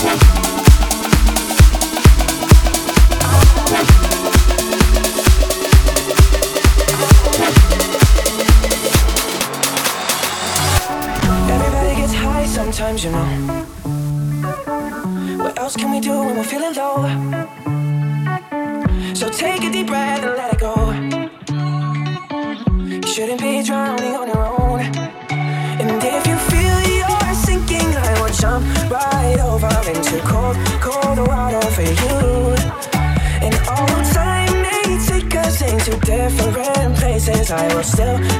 Thank I will still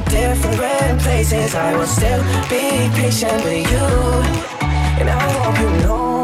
different places, I will still be patient with you. And I hope you know.